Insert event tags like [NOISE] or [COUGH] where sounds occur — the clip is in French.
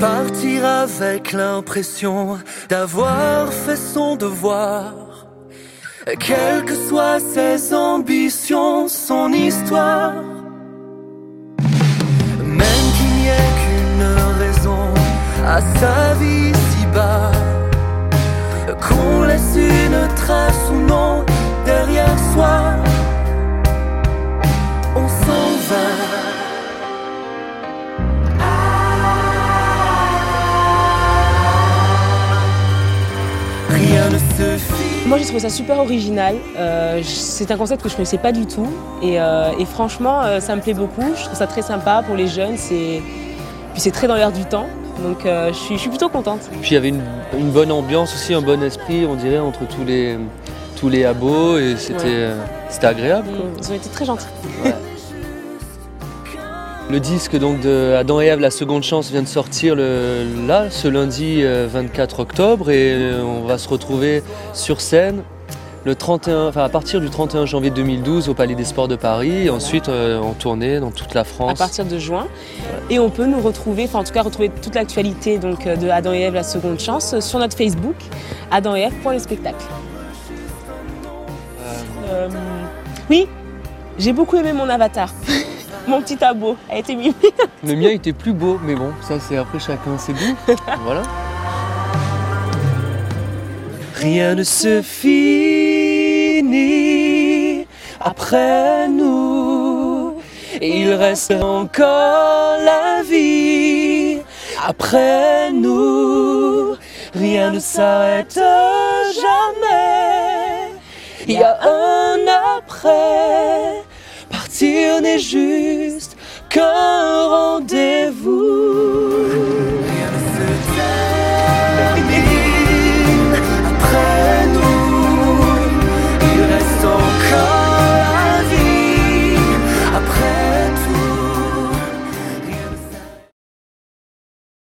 Partir avec l'impression d'avoir fait son devoir. Quelles que soient ses ambitions, son histoire. Même qu'il n'y ait qu'une raison à sa vie si bas. Qu'on laisse une trace ou non derrière soi. Moi j'ai trouvé ça super original. Euh, c'est un concept que je ne connaissais pas du tout. Et, euh, et franchement, euh, ça me plaît beaucoup. Je trouve ça très sympa pour les jeunes. Puis c'est très dans l'air du temps. Donc je, suis, je suis plutôt contente. Puis il y avait une, une bonne ambiance aussi, un bon esprit, on dirait, entre tous les, tous les abos et c'était Ouais. agréable. quoi. Ils ont été très gentils. Le disque donc de Adam et Ève, la seconde chance, vient de sortir le, là, ce lundi euh, 24 octobre et euh, on va se retrouver sur scène le 31, enfin, à partir du 31 janvier 2012 au Palais des Sports de Paris et ensuite euh, en tournée dans toute la à France. partir de juin. Et on peut nous retrouver, enfin en tout cas retrouver toute l'actualité donc, euh, de Adam et Ève, la seconde chance, euh, sur notre Facebook, Adam et Ève pour les spectacles. Euh, oui, j'ai beaucoup aimé mon avatar. [LAUGHS] mon petit tableau a été mis. [LAUGHS] Le mien était plus beau, mais bon, ça c'est après chacun ses goûts. [LAUGHS] voilà. Rien ne se finit après nous. Il reste encore la vie après nous. Rien ne s'arrête jamais. Il y a un après. Partir n'est juste qu'un rendez-vous.